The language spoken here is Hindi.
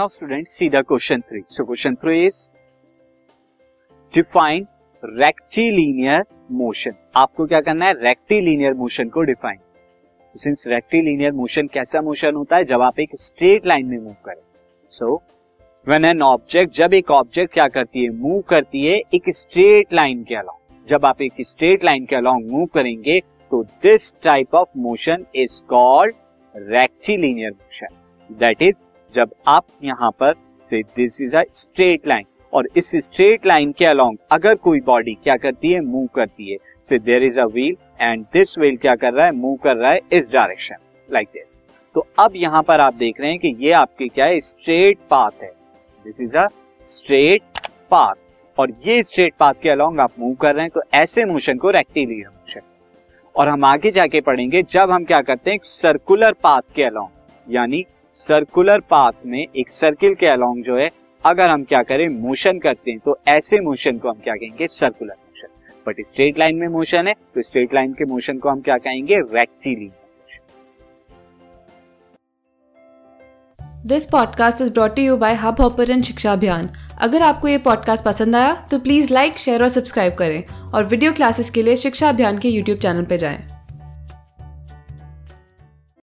Now student see the question three so question three is define rectilinear motion आपको क्या करना है? रेक्टिलीनियर मोशन को डिफाइन सिंस रेक्टिलीनियर मोशन कैसा मोशन होता है? जब आप एक स्ट्रेट लाइन में मूव करें. सो व्हेन एन ऑब्जेक्ट जब एक ऑब्जेक्ट क्या करती है? मूव करती है एक स्ट्रेट लाइन के अलाउंग जब आप एक स्ट्रेट लाइन के अलाउंग मूव करेंगे तो this type of motion is called rectilinear motion that is जब आप यहाँ पर this is a straight line और इस स्ट्रेट लाइन के अलोंग अगर कोई बॉडी क्या करती है? मूव करती है। से there is a wheel and this wheel क्या कर रहा है? मूव कर रहा है इस डायरेक्शन लाइक दिस तो अब यहाँ पर आप देख रहे हैं कि ये आपके क्या है? स्ट्रेट पाथ है। This is a straight path और ये स्ट्रेट पाथ के अलोंग आप मूव कर रहे हैं तो ऐसे मोशन को रेक्टिलियर मोशन और हम आगे जाके पढ़ेंगे, जब हम क्या करते हैं? सर्कुलर पाथ के अलोंग यानी सर्कुलर पाथ में एक सर्किल के अलोंग जो है, अगर हम क्या करें मोशन करते हैं तो ऐसे मोशन को हम क्या कहेंगे? Circular motion but straight line में मोशन है तो स्ट्रेट लाइन के मोशन को हम क्या कहेंगे? Rectilinear this podcast is brought you by Hubhopper Shiksha Abhiyan अगर आपको ये पॉडकास्ट पसंद आया तो प्लीज़ लाइक शेयर और सब्सक्राइब करें और वीडियो क्लासेस के लिए शिक्षा अभियान के यूट्यूब चैनल पर जाएँ।